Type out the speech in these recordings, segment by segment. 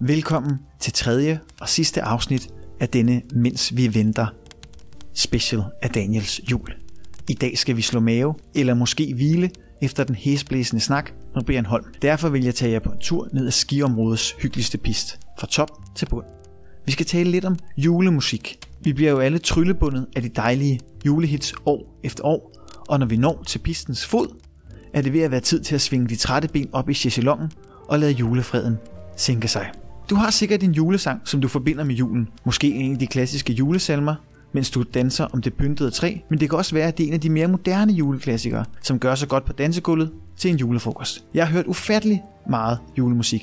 Velkommen til tredje og sidste afsnit af denne Mens vi venter special af Daniels jul. I dag skal vi slå mave, eller måske hvile, efter den hæsblæsende snak med Brian Holm. Derfor vil jeg tage jer på en tur ned ad skiområdets hyggeligste pist, fra top til bund. Vi skal tale lidt om julemusik. Vi bliver jo alle tryllebundet af de dejlige julehits år efter år, og når vi når til pistens fod, er det ved at være tid til at svinge de trætte ben op i chaiselongen og lade julefreden sænke sig. Du har sikkert en julesang, som du forbinder med julen. Måske en af de klassiske julesalmer, mens du danser om det pyntede træ, men det kan også være, at det er en af de mere moderne juleklassikere, som gør sig godt på dansegulvet til en julefrokost. Jeg har hørt ufattelig meget julemusik.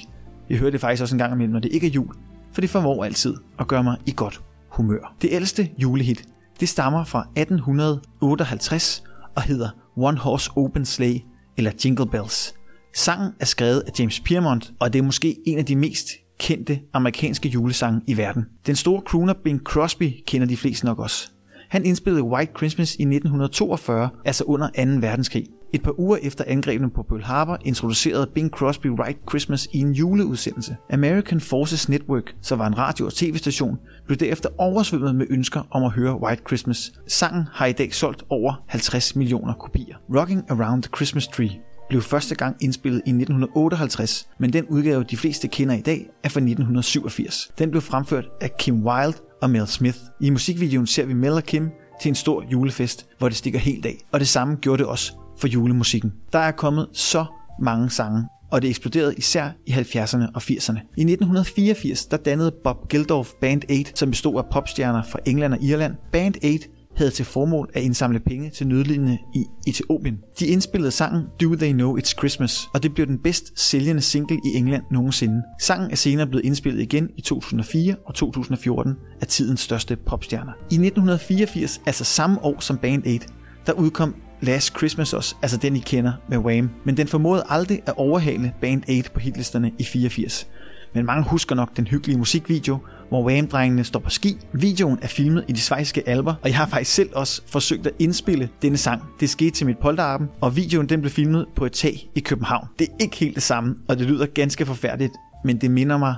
Jeg hører det faktisk også en gang imellem, når det ikke er jul, for det formår altid at gøre mig i godt humør. Det ældste julehit, det stammer fra 1858 og hedder One Horse Open Sleigh eller Jingle Bells. Sangen er skrevet af James Piermont, og det er måske en af de mest kendte amerikanske julesange i verden. Den store crooner Bing Crosby kender de fleste nok også. Han indspillede White Christmas i 1942, altså under 2. verdenskrig. Et par uger efter angrebene på Pearl Harbor introducerede Bing Crosby White Christmas i en juleudsendelse. American Forces Network, som var en radio- og tv-station, blev derefter oversvømmet med ønsker om at høre White Christmas. Sangen har i dag solgt over 50 millioner kopier. Rocking Around the Christmas Tree blev første gang indspillet i 1958, men den udgave de fleste kender i dag er fra 1987. Den blev fremført af Kim Wilde og Mel Smith. I musikvideoen ser vi Mel og Kim til en stor julefest, hvor det stikker helt af. Og det samme gjorde det også for julemusikken. Der er kommet så mange sange, og det eksploderede især i 70'erne og 80'erne. I 1984 der dannede Bob Geldof Band 8, som bestod af popstjerner fra England og Irland. Band 8 havde til formål at indsamle penge til nødlidende i Etiopien. De indspillede sangen Do They Know It's Christmas, og det blev den bedst sælgende single i England nogensinde. Sangen er senere blevet indspillet igen i 2004 og 2014 af tidens største popstjerner. I 1984, altså samme år som Band 8, der udkom Last Christmas også, altså den I kender med Wham. Men den formåede aldrig at overhale Band 8 på hitlisterne i 84. Men mange husker nok den hyggelige musikvideo, hvor Wham-drengene står på ski. Videoen er filmet i de svejske alber, og jeg har faktisk selv også forsøgt at indspille denne sang. Det skete til mit polterappen, og videoen den blev filmet på et tag i København. Det er ikke helt det samme, og det lyder ganske forfærdeligt, men det minder mig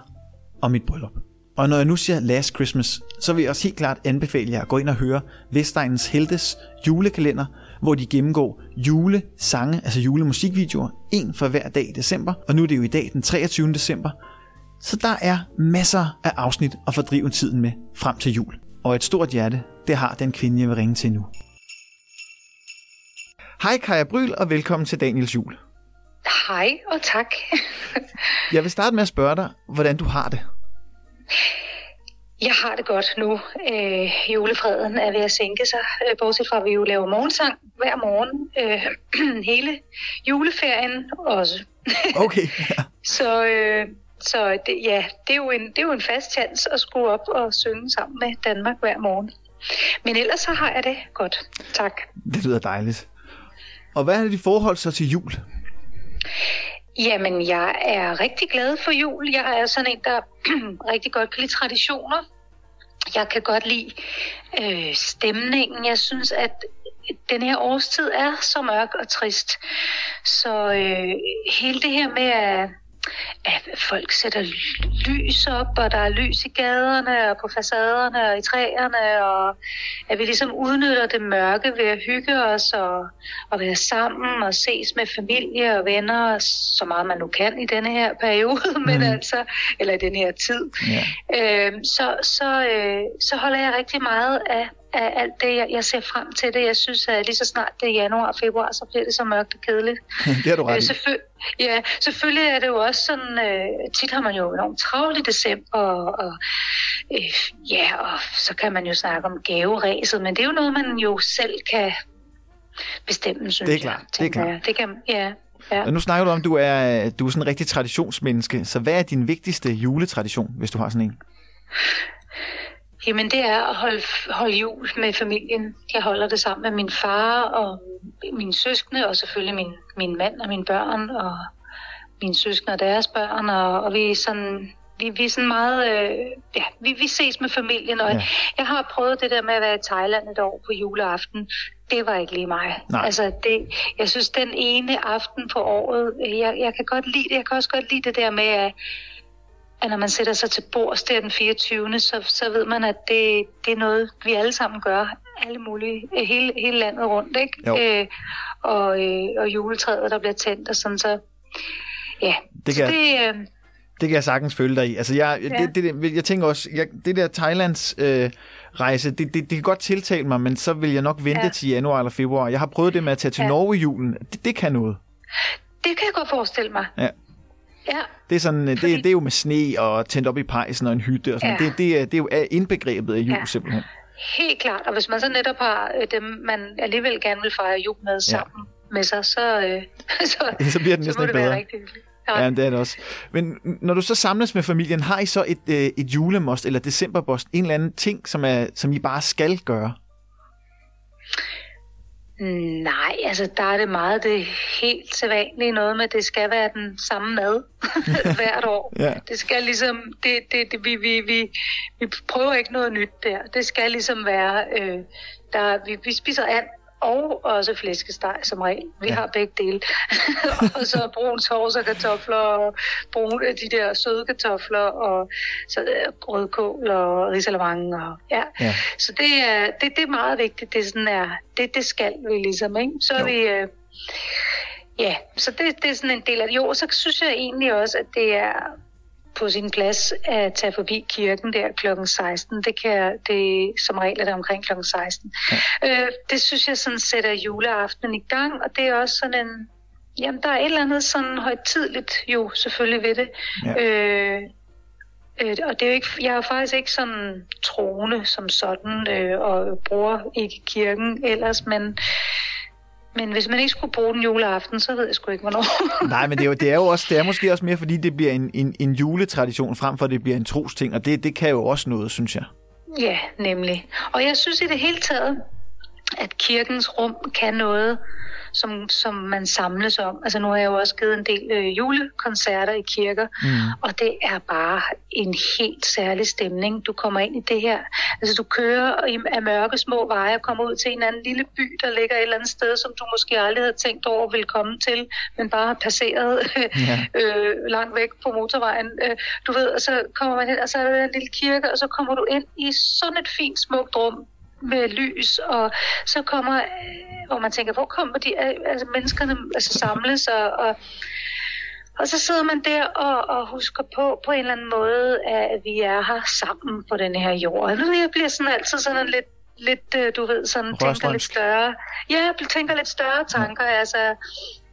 om mit bryllup. Og når jeg nu siger Last Christmas, så vil jeg også helt klart anbefale jer at gå ind og høre Vestegnens Heltes julekalender, hvor de gennemgår julesange, altså julemusikvideoer, en for hver dag i december. Og nu er det jo i dag den 23. december, så der er masser af afsnit at fordrive tiden med frem til jul. Og et stort hjerte, det har den kvinde, jeg vil ringe til nu. Hej Kaja Bryl, og velkommen til Daniels jul. Hej, og tak. jeg vil starte med at spørge dig, hvordan du har det. Jeg har det godt nu. Øh, julefreden er ved at sænke sig, øh, bortset fra at vi jo laver morgensang hver morgen. Øh, hele juleferien også. Okay. Ja. så øh, så det, ja, det er, jo en, det er jo en fast chance at skulle op og synge sammen med Danmark hver morgen. Men ellers så har jeg det godt. Tak. Det lyder dejligt. Og hvad er dit forhold så til jul? Jamen, jeg er rigtig glad for jul. Jeg er sådan en, der rigtig godt kan lide traditioner. Jeg kan godt lide øh, stemningen. Jeg synes, at den her årstid er så mørk og trist. Så øh, hele det her med at at folk sætter lys op, og der er lys i gaderne og på facaderne og i træerne, og at vi ligesom udnytter det mørke ved at hygge os og, og være sammen og ses med familie og venner, så meget man nu kan i denne her periode, mm. men altså, eller i den her tid. Yeah. Øh, så, så, øh, så holder jeg rigtig meget af af alt det, jeg, jeg ser frem til det. Jeg synes, at lige så snart det er januar og februar, så bliver det så mørkt og kedeligt. det har du ret øh, Selvføl- ja, selvfølgelig er det jo også sådan, øh, tit har man jo enormt travlt i december, og, og øh, ja, og så kan man jo snakke om gaveræset, men det er jo noget, man jo selv kan bestemme, synes det er klart, jeg. Det er klart. Jeg. Det kan, ja. Ja. Og nu snakker du om, at du er, du er sådan en rigtig traditionsmenneske. Så hvad er din vigtigste juletradition, hvis du har sådan en? Jamen det er at holde, holde jul med familien. Jeg holder det sammen med min far og mine søskende, og selvfølgelig min, min mand og mine børn, og mine søskende og deres børn, og, og vi er sådan... Vi, vi er sådan meget, øh, ja, vi, vi ses med familien, og ja. jeg har prøvet det der med at være i Thailand et år på juleaften. Det var ikke lige mig. Nej. Altså det, jeg synes, den ene aften på året, jeg, jeg kan godt lide det. Jeg kan også godt lide det der med, at at når man sætter sig til bords der den 24. Så, så ved man, at det, det er noget, vi alle sammen gør. Alle mulige, hele, hele landet rundt, ikke? Jo. Øh, og, øh, og juletræet, der bliver tændt og sådan, så ja. Det så kan- det, øh, Det kan jeg sagtens følge dig i. Altså, jeg, ja. Det, det, jeg tænker også, jeg, det der Thailands øh, rejse, det, det, det kan godt tiltale mig, men så vil jeg nok vente ja. Til januar eller februar. Jeg har prøvet det med at tage til. Ja. Norge i julen. Det, det kan noget. det kan jeg godt forestille mig. Ja. Ja, Det er, sådan, øh, det, det er jo med sne og tændt op i pejsen og en hytte og sådan Ja. ja. det, det, er, det er jo indbegrebet af jul ja. Ja. simpelthen. helt klart. Og hvis man så netop har øh, dem, man alligevel gerne vil fejre jul med sammen med sig, så, øh, så, Så bliver den så næsten må det bedre. være rigtig hyggeligt. Ja. Ja, det er det også. Men når du så samles med familien, har I så et, øh, et julemost eller decemberbost, en eller anden ting, som, er, som I bare skal gøre? Nej, altså der er det meget det helt sædvanlige noget med, at det skal være den samme mad hvert år. Ja. Det skal ligesom, det, det, det, vi, vi, vi, vi prøver ikke noget nyt der. Det skal ligesom være, øh, der, vi, vi spiser and og også flæskesteg som regel. Vi Ja. har begge dele. og så brun sovs og kartofler og brun, de der søde kartofler og så, øh, rødkål og risalamande. Og, ja. Ja. Så det er, det, det er meget vigtigt. Det, sådan er, det, det skal vi ligesom. Ikke? Så er Jo. vi... Øh, ja, så det, det er sådan en del af det. Jo, og så synes jeg egentlig også, at det er på sin plads at tage forbi kirken der klokken 16. Det kan jeg- det som regel er det omkring klokken 16. Ja. Øh, det synes jeg sådan sætter juleaftenen i gang, og det er også sådan en Jamen, der er et eller andet sådan højtidligt jo selvfølgelig ved det. Ja. Øh, øh, og det er jo ikke, jeg er jo faktisk ikke sådan troende som sådan, øh, og bruger ikke kirken ellers, men, men hvis man ikke skulle bruge den juleaften, så ved jeg sgu ikke, hvornår. Nej, men det er, jo, det er jo også, det er måske også mere, fordi det bliver en, en, en juletradition, frem for at det bliver en trosting, og det, det kan jo også noget, synes jeg. Ja, nemlig. Og jeg synes i det hele taget, at kirkens rum kan noget, som, som man samles om. Altså nu har jeg jo også givet en del øh, julekoncerter i kirker, Mm. og det er bare en helt særlig stemning. Du kommer ind i det her. Altså du kører i, af mørke små veje og kommer ud til en anden lille by, der ligger et eller andet sted, som du måske aldrig havde tænkt over ville komme til, men bare har passeret Ja. øh, langt væk på motorvejen. Øh, du ved, og så kommer man ind, og så er der en lille kirke, og så kommer du ind i sådan et fint, smukt rum med lys, og så kommer, øh, hvor man tænker, hvor kommer de, øh, altså menneskerne altså samles, og, og og så sidder man der og, og husker på på en eller anden måde, at vi er her sammen på den her jord. Og nu jeg bliver sådan altid sådan lidt, lidt øh, du ved, sådan tænker lidt større. Ja, jeg tænker lidt større tanker, ja. altså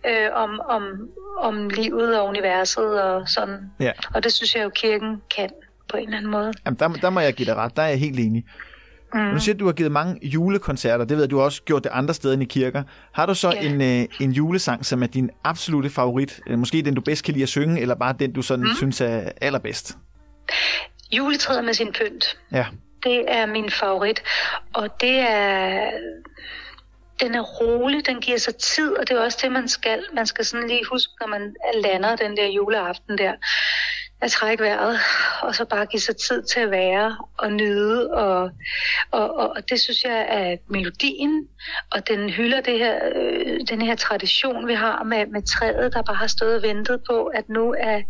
øh, om, om, om livet og universet og sådan. Ja. Og det synes jeg jo, kirken kan på en eller anden måde. Jamen, der, der må jeg give dig ret, der er jeg helt enig. Mm. Nu siger du, at du har givet mange julekoncerter, det ved jeg, du har også gjort det andre steder end i kirker. Har du så Ja. en, øh, en julesang, som er din absolute favorit? Øh, Måske den, du bedst kan lide at synge, eller bare den, du sådan mm. synes er allerbedst? Juletræet med sin pynt. Ja. Det er min favorit. Og det er... Den er rolig, den giver sig tid, og det er også det, man skal. Man skal sådan lige huske, når man lander den der juleaften der, at trække vejret, og så bare give sig tid til at være og nyde. Og, og, og, og det synes jeg er melodien, og den hylder det her, øh, den her tradition, vi har med, med træet, der bare har stået og ventet på, at nu er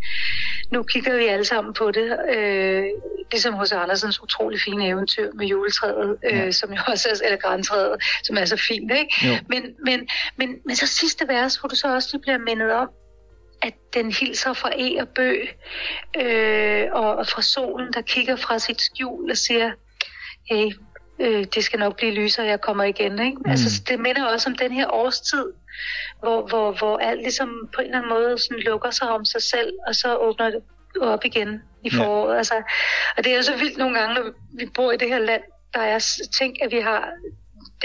nu kigger vi alle sammen på det, øh, ligesom hos Andersens utrolig fine eventyr med juletræet, øh, Ja. som jo også er, eller græntræet, som er så fint, ikke? Jo. Men, men, men, men så sidste vers, hvor du så også lige bliver mindet om, at den hilser fra E og Bø, øh, og, og fra solen, der kigger fra sit skjul og siger, hey, øh, det skal nok blive lysere, jeg kommer igen. Ikke? Mm. Altså, det minder også om den her årstid, hvor, hvor, hvor alt ligesom på en eller anden måde sådan lukker sig om sig selv, og så åbner det op igen i foråret. Ja. Altså, og det er jo så vildt nogle gange, når vi bor i det her land, der er s- tænk, at vi har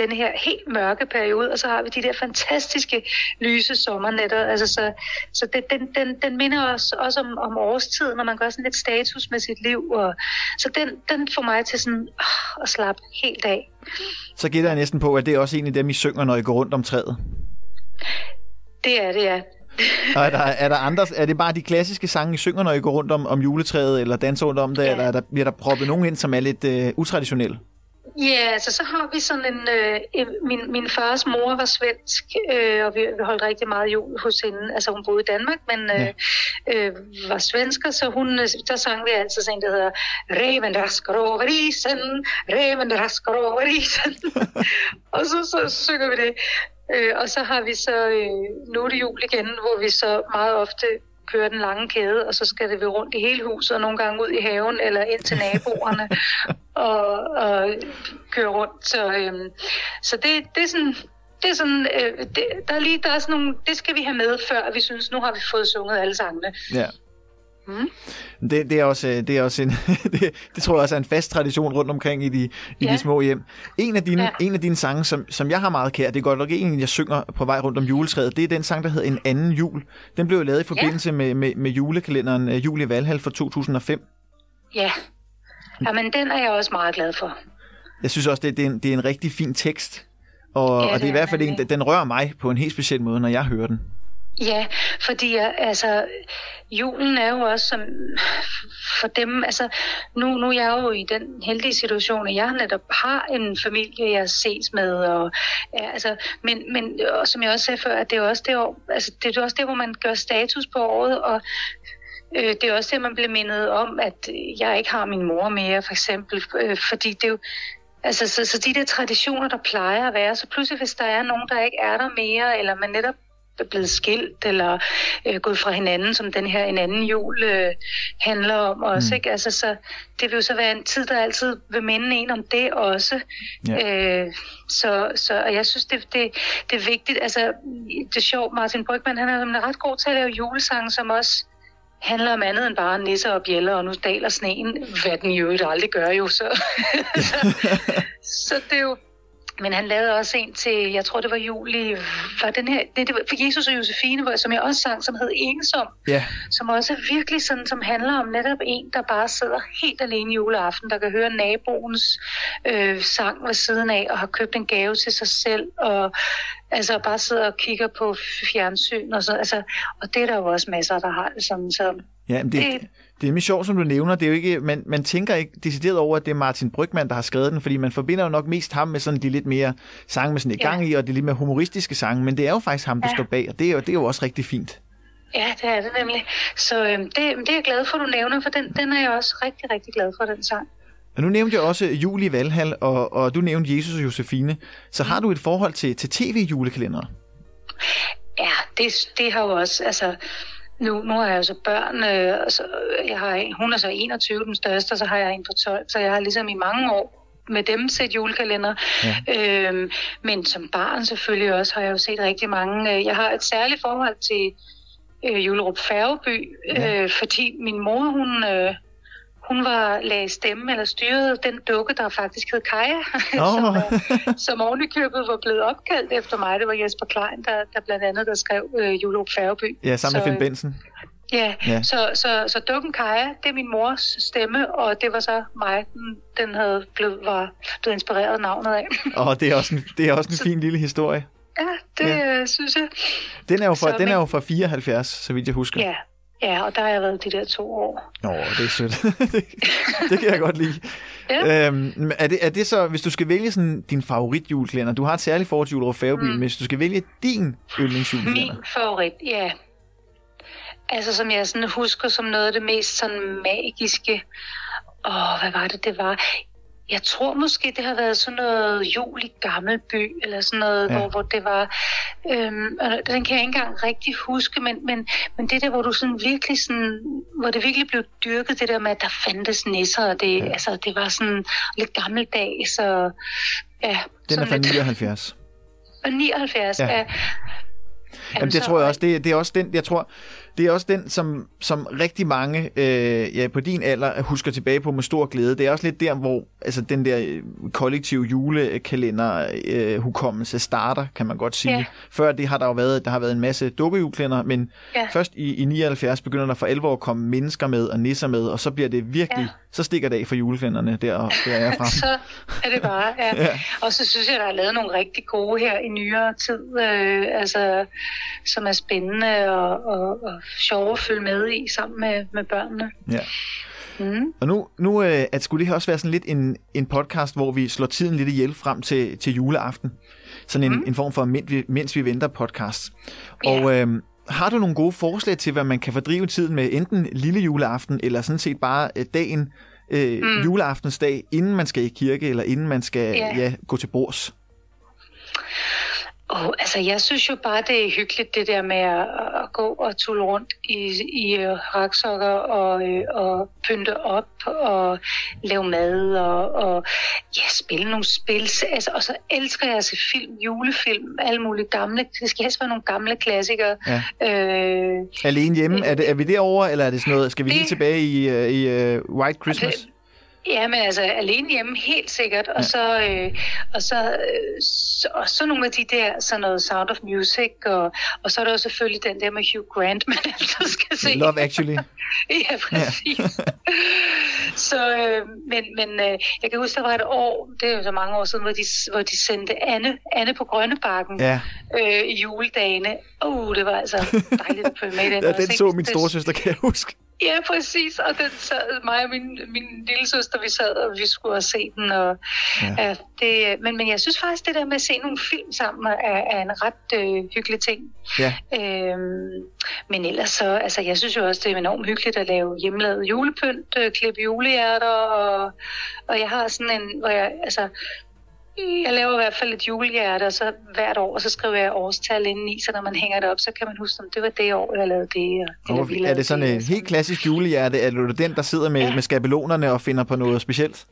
den her helt mørke periode, og så har vi de der fantastiske lyse sommernætter. Altså, så så det, den, den, den minder os også om, om årstid, når man gør sådan lidt status med sit liv. Og, så den, den får mig til sådan øh, at slappe helt af. Så gætter jeg næsten på, at det er også en af dem, I synger, når I går rundt om træet. Det er det, ja. Og er der, er der andre, er det bare de klassiske sange, I synger, når I går rundt om, om juletræet, eller danser rundt om det, Ja. eller er der, bliver der proppet nogen ind, som er lidt øh, utraditionelle? Ja, altså så har vi sådan en... Øh, min, min fars mor var svensk, øh, og vi, vi holdt rigtig meget jul hos hende. Altså hun boede i Danmark, men øh, øh, var svensker, så hun, øh, der sang vi altid sådan en, der hedder Reven rasker over isen, Reven rasker over isen. og så, så synger vi det. Øh, og så har vi så øh, nu er det jul igen, hvor vi så meget ofte kører den lange kæde, og så skal det vi rundt i hele huset, og nogle gange ud i haven, eller ind til naboerne, og, og køre rundt. Så, øhm, så det, det er sådan, det er sådan, øh, det, der er lige, der er sådan nogle, det skal vi have med, før vi synes, nu har vi fået sunget alle sangene. Ja. Mm. Det, det, er også, det er også en, det, det tror jeg også er en fast tradition rundt omkring i de, i ja. de små hjem. En af dine, ja. en af dine sange, som, som jeg har meget kær, det er godt nok en, jeg synger på vej rundt om juletræet, det er den sang, der hedder En anden jul. Den blev lavet i forbindelse ja. med, med, med julekalenderen uh, Jul i Valhall for 2005. Ja, men den er jeg også meget glad for. Jeg synes også, det, det, er, en, det er en rigtig fin tekst. Og, ja, og det er i hvert fald en, den rører mig på en helt speciel måde, når jeg hører den. Ja, fordi altså, julen er jo også som, for dem, altså nu, nu er jeg jo i den heldige situation, at jeg netop har en familie, jeg ses med, og, ja, altså, men, men og som jeg også sagde før, at det er også det, år, altså, det er også det, hvor man gør status på året, og øh, det er også det, man bliver mindet om, at jeg ikke har min mor mere, for eksempel, øh, fordi det er jo, Altså, så, så de der traditioner, der plejer at være, så pludselig hvis der er nogen, der ikke er der mere, eller man netop blevet skilt eller øh, gået fra hinanden, som den her en anden jul øh, handler om også. Mm. Ikke? Altså, så det vil jo så være en tid, der altid vil minde en om det også. Ja. Øh, så, så og jeg synes, det, det, det er vigtigt. Altså, det er sjovt, Martin Brygman, han er ret god til at lave julesange, som også handler om andet end bare nisser og bjæller, og nu daler sneen, hvad den jo aldrig gør jo. Så, så, så det er jo men han lavede også en til, jeg tror det var juli, var den her, det, det var for Jesus og Josefine, hvor, som jeg også sang, som hed Ensom, yeah. som også er virkelig sådan, som handler om netop en, der bare sidder helt alene juleaften, der kan høre naboens øh, sang ved siden af, og har købt en gave til sig selv, og altså bare sidder og kigger på fjernsyn, og, så, altså, og det er der jo også masser, der har det sådan, så Ja, det, det, det er meget sjovt, som du nævner. Det er jo ikke, man, man tænker ikke decideret over, at det er Martin Brygman, der har skrevet den, fordi man forbinder jo nok mest ham med sådan de lidt mere sange med sådan gang ja. i, og de lidt mere humoristiske sange, men det er jo faktisk ham, der ja. står bag, og det er, jo, det er jo også rigtig fint. Ja, det er det nemlig. Så øhm, det, det er jeg glad for, du nævner, for den, den er jeg også rigtig, rigtig glad for, den sang. Og nu nævnte jeg også Juli Valhall, og, og du nævnte Jesus og Josefine. Så har du et forhold til, til tv-julekalendere? Ja, det, det har jo også, altså nu, nu har jeg så børn, øh, så jeg har, hun er så 21, den største, og så har jeg en på 12, så jeg har ligesom i mange år med dem set julekalender. Ja. Øhm, men som barn selvfølgelig også har jeg jo set rigtig mange. Øh, jeg har et særligt forhold til øh, Julerup Færgeby, ja. øh, fordi min mor, hun... Øh, hun var lagde stemme eller styrede den dukke, der faktisk hed Kaja, oh. som, er, som ovenikøbet var blevet opkaldt efter mig. Det var Jesper Klein, der, der blandt andet der skrev øh, Julo Færgeby. Ja, sammen med Finn øh, Benson. Ja, ja. Så, så, så dukken Kaja, det er min mors stemme, og det var så mig, den, den havde blevet, var blevet inspireret af navnet af. Og det er også en, det er også en så, fin lille historie. Ja, det ja. synes jeg. Den er jo fra, så, den er jo fra 74, så vidt jeg husker. Ja, Ja, og der har jeg været de der to år. Nå, det er sødt. det, det kan jeg godt lide. Ja. Øhm, er, det, er det så, hvis du skal vælge sådan din favorit julekalender, du har et særligt forhold til Julerup Færgeby, mm. men hvis du skal vælge din yndlingsjulekalender? Min favorit, ja. Altså som jeg sådan husker som noget af det mest sådan magiske. Åh, hvad var det, det var? Jeg tror måske, det har været sådan noget jul i Gammelby, eller sådan noget, ja. hvor, hvor det var... Øhm, den kan jeg ikke engang rigtig huske, men, men, men det der, hvor du sådan virkelig sådan... Hvor det virkelig blev dyrket, det der med, at der fandtes nisser, og det, ja. altså, det var sådan lidt gammeldags, og... Ja, den er fra 79. 79, ja. ja. Jamen, det tror jeg også. Det, det er også den, jeg tror, det er også den, som, som rigtig mange øh, ja, på din alder husker tilbage på med stor glæde. Det er også lidt der, hvor altså, den der øh, kollektive julekalender øh, hukommelse starter, kan man godt sige. Ja. Før det har der jo været, der har været en masse dukkejulekalender, men ja. først i, i 79 begynder der for alvor at komme mennesker med og nisser med, og så bliver det virkelig, ja. så stikker det af for julekalenderne der, der er fra. så er det bare, ja. ja. Og så synes jeg, der er lavet nogle rigtig gode her i nyere tid, øh, altså, som er spændende og, og, og sjove at følge med i sammen med, med børnene. Ja. Mm. Og nu, nu øh, at skulle det her også være sådan lidt en, en podcast, hvor vi slår tiden lidt ihjel frem til, til juleaften. Sådan en, mm. en form for mens vi, mens vi venter podcast. Og øh, har du nogle gode forslag til, hvad man kan fordrive tiden med, enten lille juleaften, eller sådan set bare øh, dagen, øh, mm. juleaftensdag, inden man skal i kirke, eller inden man skal Ja. ja, gå til bords? Oh, altså, jeg synes jo bare, det er hyggeligt, det der med at, at gå og tulle rundt i, i uh, raksokker og, øh, og pynte op og lave mad og, og ja, spille nogle spil. Altså, og så elsker jeg at se film, julefilm, alle mulige gamle. Det skal helst være nogle gamle klassikere. Ja. Øh, Alene hjemme, er, det, er vi derovre, eller er det sådan noget, skal vi lige Det- tilbage i, øh, i uh, White Christmas? Ja, men altså alene hjemme helt sikkert, og Ja. så øh, og så, øh, så og så nogle af de der sådan noget Sound of Music og og så er der jo selvfølgelig den der med Hugh Grant, man altid skal se. Love Actually. Ja, præcis. så, øh, men, men øh, jeg kan huske, der var et år, det er jo så mange år siden, hvor de, hvor de sendte Anne, Anne på Grønnebakken Ja, øh, i juledagene. Uh, det var altså dejligt at følge med i den. ja også, den ikke? så min Det- storesøster, kan jeg huske. Ja, præcis. Og den sad, mig og min, min lille søster, vi sad, og vi skulle have se den. Og, Ja. Ja, det, men, men jeg synes faktisk, det der med at se nogle film sammen er, er en ret øh, hyggelig ting. Ja, Øhm, men ellers så, altså jeg synes jo også, det er enormt hyggeligt at lave hjemmelavet julepynt, øh, klippe julehjerter, og, og jeg har sådan en, hvor jeg, altså, jeg laver i hvert fald et julehjerte, og så hvert år, og så skriver jeg årstal indeni, så når man hænger det op, så kan man huske, om det var det år, jeg lavede det. Og, eller vi er det sådan en helt klassisk julehjerte? Er du den, der sidder med, Ja. med skabelonerne og finder på noget specielt?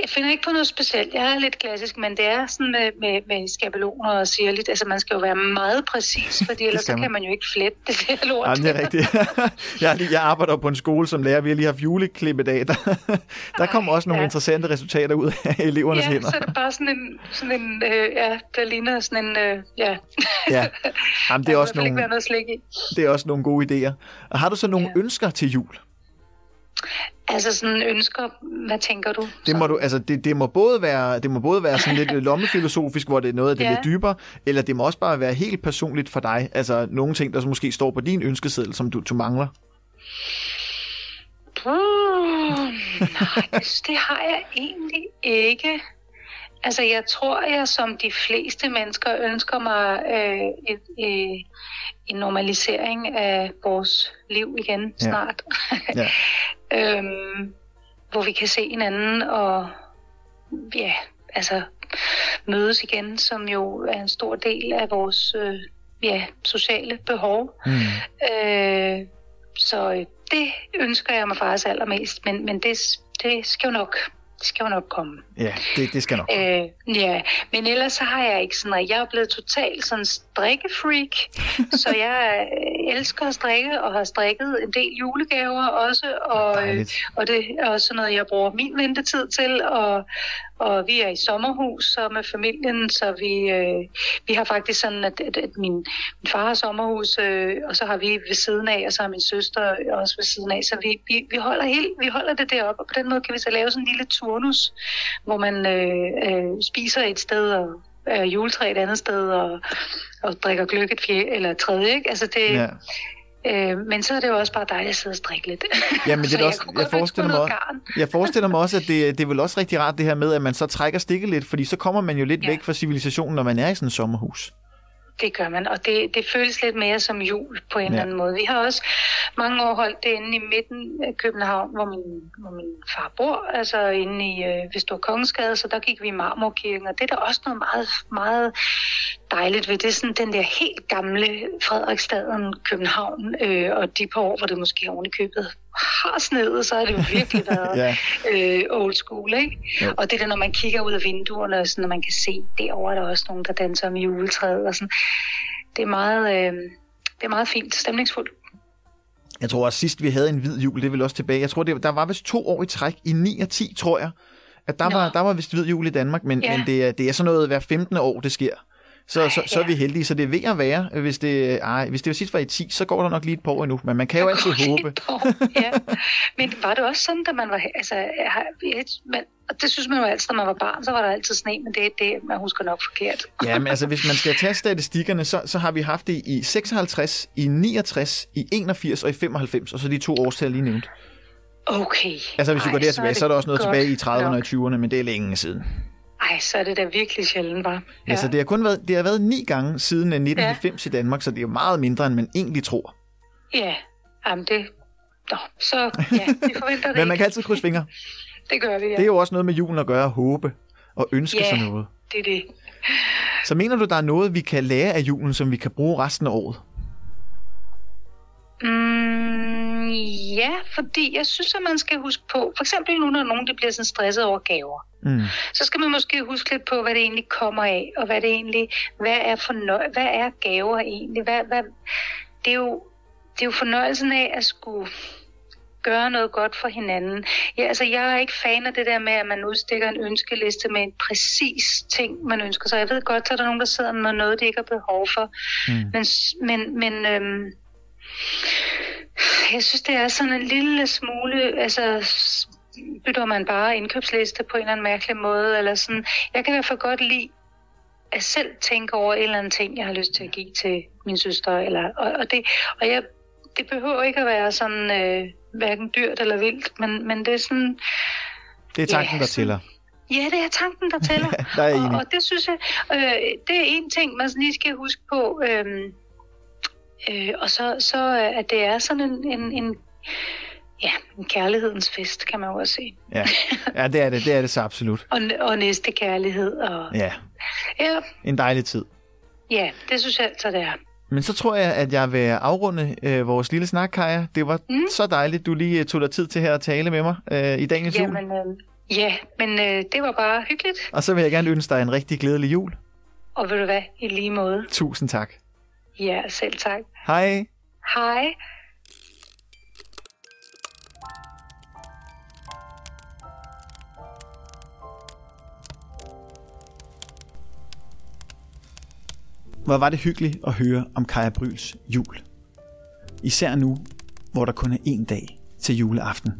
Jeg finder ikke på noget specielt. Jeg er lidt klassisk, men det er sådan med, med, med skabeloner og sirligt. Altså, man skal jo være meget præcis, fordi ellers så kan man jo ikke flette det der lort. Jamen, det er rigtigt. jeg, lige- jeg arbejder på en skole som lærer. Vi har lige haft juleklippedag. Der, der kommer også nogle ja. interessante resultater ud af elevernes ja, hænder. så er det bare sådan en, sådan en øh, ja, der ligner sådan en, øh, ja. Ja. Jamen, det, er også i nogle, noget slik i. det er også nogle gode idéer. Og har du så nogle Ja. ønsker til jul? Altså sådan ønsker, hvad tænker du? Det må, du, altså det, det må både være, det må både være sådan lidt lommefilosofisk, hvor det er noget af det Ja. lidt dybere, eller det må også bare være helt personligt for dig. Altså nogle ting, der så måske står på din ønskeseddel, som du, du mangler. Uh, nej, det, det har jeg egentlig ikke. Altså, jeg tror, jeg som de fleste mennesker ønsker mig øh, et, øh, en normalisering af vores liv igen Ja. snart. Ja. øhm, hvor vi kan se hinanden og ja, altså mødes igen, som jo er en stor del af vores øh, ja, sociale behov. Mm. Øh, så øh, det ønsker jeg mig faktisk allermest, men, men det, det skal jo nok det skal jo nok komme. Ja, det, det skal nok. Øh, ja, men ellers så har jeg ikke sådan, at jeg er blevet totalt sådan strikkefreak, så jeg øh, elsker at strikke og har strikket en del julegaver også, og, Dejligt. og det er også noget, jeg bruger min ventetid til, og, og vi er i sommerhus så med familien, så vi, øh, vi har faktisk sådan, at, at, at min, min far har sommerhus, øh, og så har vi ved siden af, og så har min søster også ved siden af, så vi, vi, vi, holder, helt, vi holder det deroppe, og på den måde kan vi så lave sådan en lille turnus, hvor man øh, øh, spiser et sted og øh, juletræ et andet sted og, og drikker gløk et fjerde, eller et tredje, ikke? Altså det, Ja øh, men så er det jo også bare dejligt at sidde og strikke lidt. Jamen, det Så er det også, jeg, ønske forestiller mig jeg forestiller mig også, at det, det er vel også rigtig rart det her med, at man så trækker stikket lidt, fordi så kommer man jo lidt Ja. væk fra civilisationen, når man er i sådan et sommerhus. Det gør man, og det, det føles lidt mere som jul på en Ja. eller anden måde. Vi har også mange år holdt det inde i midten af København, hvor min, hvor min far bor, altså inde i øh, Vestor Kongensgade, så der gik vi i Marmorkirken, og det er der også noget meget, meget dejligt ved. Det er sådan den der helt gamle Frederiksstaden København, øh, og de par år, hvor det måske oven i købet har snedet, så har det jo virkelig været Ja. øh, old school, ikke? Jo. Og det der, når man kigger ud af vinduerne, og sådan, og man kan se, derovre er der også nogen, der danser med juletræet, og sådan. Det er meget, øh, det er meget fint, stemningsfuldt. Jeg tror også sidst vi havde en hvid jul, det er vel også tilbage. Jeg tror, det, der var vist to år i træk, i 9 og 10, tror jeg, at der, Nå. var, der var vist hvid jul i Danmark, men, Ja. men det, er, det er sådan noget hver 15. år, det sker. Så, så, så er ja. vi heldige, så det er ved at være. Hvis det, ej, hvis det var sidst var i 10, så går der nok lige et par år endnu, men man kan jo altid håbe. ja. Men var det også sådan, da man var... Altså, men, og det synes man jo altid, når man var barn, så var der altid sne, men det er det, man husker nok forkert. Ja, men altså, hvis man skal tage statistikkerne, så, så har vi haft det i 56, i 69, i 81 og i 95, og så de to årstal lige nævnt. Okay. Altså hvis vi Ej, går der så er tilbage, så er der også noget godt tilbage i 30'erne og nok. 20'erne, men det er længe siden. Ej, så er det da virkelig sjældent, var. Ja. Altså det har kun været, det har været ni gange siden øh, 1990 ja. i Danmark, så det er jo meget mindre, end man egentlig tror. Ja, jamen det... Nå, så ja, vi forventer det Men man kan altid krydse fingre. Det gør vi, ja. Det er jo også noget med julen at gøre, håbe og ønske Ja. sig noget. det er det. Så mener du, der er noget, vi kan lære af julen, som vi kan bruge resten af året? Mm, ja, fordi jeg synes, at man skal huske på, for eksempel nu, når nogen de bliver sådan stresset over gaver, Mm. så skal man måske huske lidt på, hvad det egentlig kommer af, og hvad det egentlig, hvad er, fornøj- hvad er gaver egentlig? Hvad, hvad, det, er jo, det er jo fornøjelsen af at skulle gøre noget godt for hinanden. Ja, altså, jeg er ikke fan af det der med, at man udstikker en ønskeliste med en præcis ting, man ønsker sig. Jeg ved godt, at der er nogen, der sidder med noget, de ikke har behov for. Mm. Men, men, men øhm, jeg synes, det er sådan en lille smule, altså bytter man bare indkøbsliste på en eller anden mærkelig måde, eller sådan. Jeg kan i hvert fald godt lide at selv tænke over en eller anden ting, jeg har lyst til at give til min søster, eller, og, og, det, og jeg, det behøver ikke at være sådan, øh, hverken dyrt eller vildt, men, men det er sådan, Det er tanken, Ja, der tæller. Ja, det er tanken, der tæller. Der er og, og det synes jeg, øh, det er en ting, man lige skal huske på. Øh, øh, og så, så øh, at det er sådan en, en, en, ja, en kærlighedens fest, kan man jo også sige. Ja. ja, det er det. Det er det så absolut. Og, og næste kærlighed. Og, Ja, ja, en dejlig tid. ja, det synes jeg altså, det er. Men så tror jeg, at jeg vil afrunde øh, vores lille snak, Kaja. Det var mm. Så dejligt, du lige øh, tog dig tid til her at tale med mig øh, i jul. Jamen, øh, ja, men øh, det var bare hyggeligt. Og så vil jeg gerne ønske dig en rigtig glædelig jul. Og ved du hvad, i lige måde. Tusind tak. Ja, selv tak. Hej. Hej. Hvor var det hyggeligt at høre om Kaja Bryls jul. Især nu, hvor der kun er én dag til juleaften.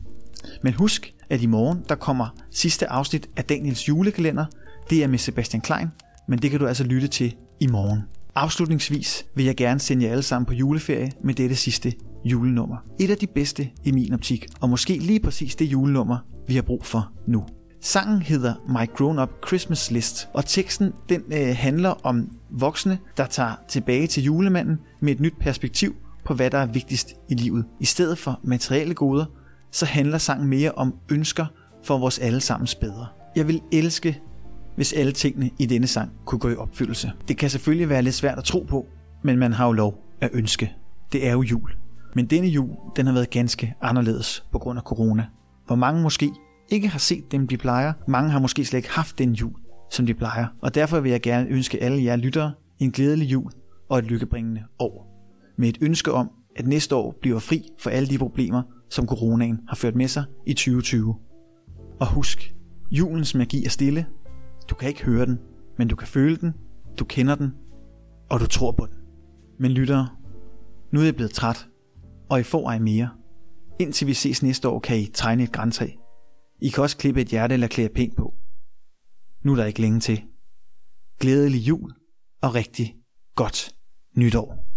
Men husk, at i morgen der kommer sidste afsnit af Daniels julekalender. Det er med Sebastian Klein, men det kan du altså lytte til i morgen. Afslutningsvis vil jeg gerne sende jer alle sammen på juleferie med dette sidste julenummer. Et af de bedste i min optik, og måske lige præcis det julenummer, vi har brug for nu. Sangen hedder My Grown Up Christmas List, og teksten den øh, handler om voksne, der tager tilbage til julemanden med et nyt perspektiv på, hvad der er vigtigst i livet. I stedet for materielle goder, så handler sangen mere om ønsker for vores allesammens bedre. Jeg vil elske, hvis alle tingene i denne sang kunne gå i opfyldelse. Det kan selvfølgelig være lidt svært at tro på, men man har jo lov at ønske. Det er jo jul. Men denne jul, den har været ganske anderledes på grund af corona. Hvor mange måske ikke har set dem, de plejer. Mange har måske slet ikke haft den jul, som de plejer. Og derfor vil jeg gerne ønske alle jer lyttere en glædelig jul og et lykkebringende år. Med et ønske om, at næste år bliver fri for alle de problemer, som coronaen har ført med sig i 2020. Og husk, julens magi er stille. Du kan ikke høre den, men du kan føle den, du kender den, og du tror på den. Men lyttere, nu er jeg blevet træt, og I får ej mere. Indtil vi ses næste år, kan I tegne et græntræ. I kan også klippe et hjerte eller klæde pænt på. Nu er der ikke længe til. Glædelig jul og rigtig godt nytår.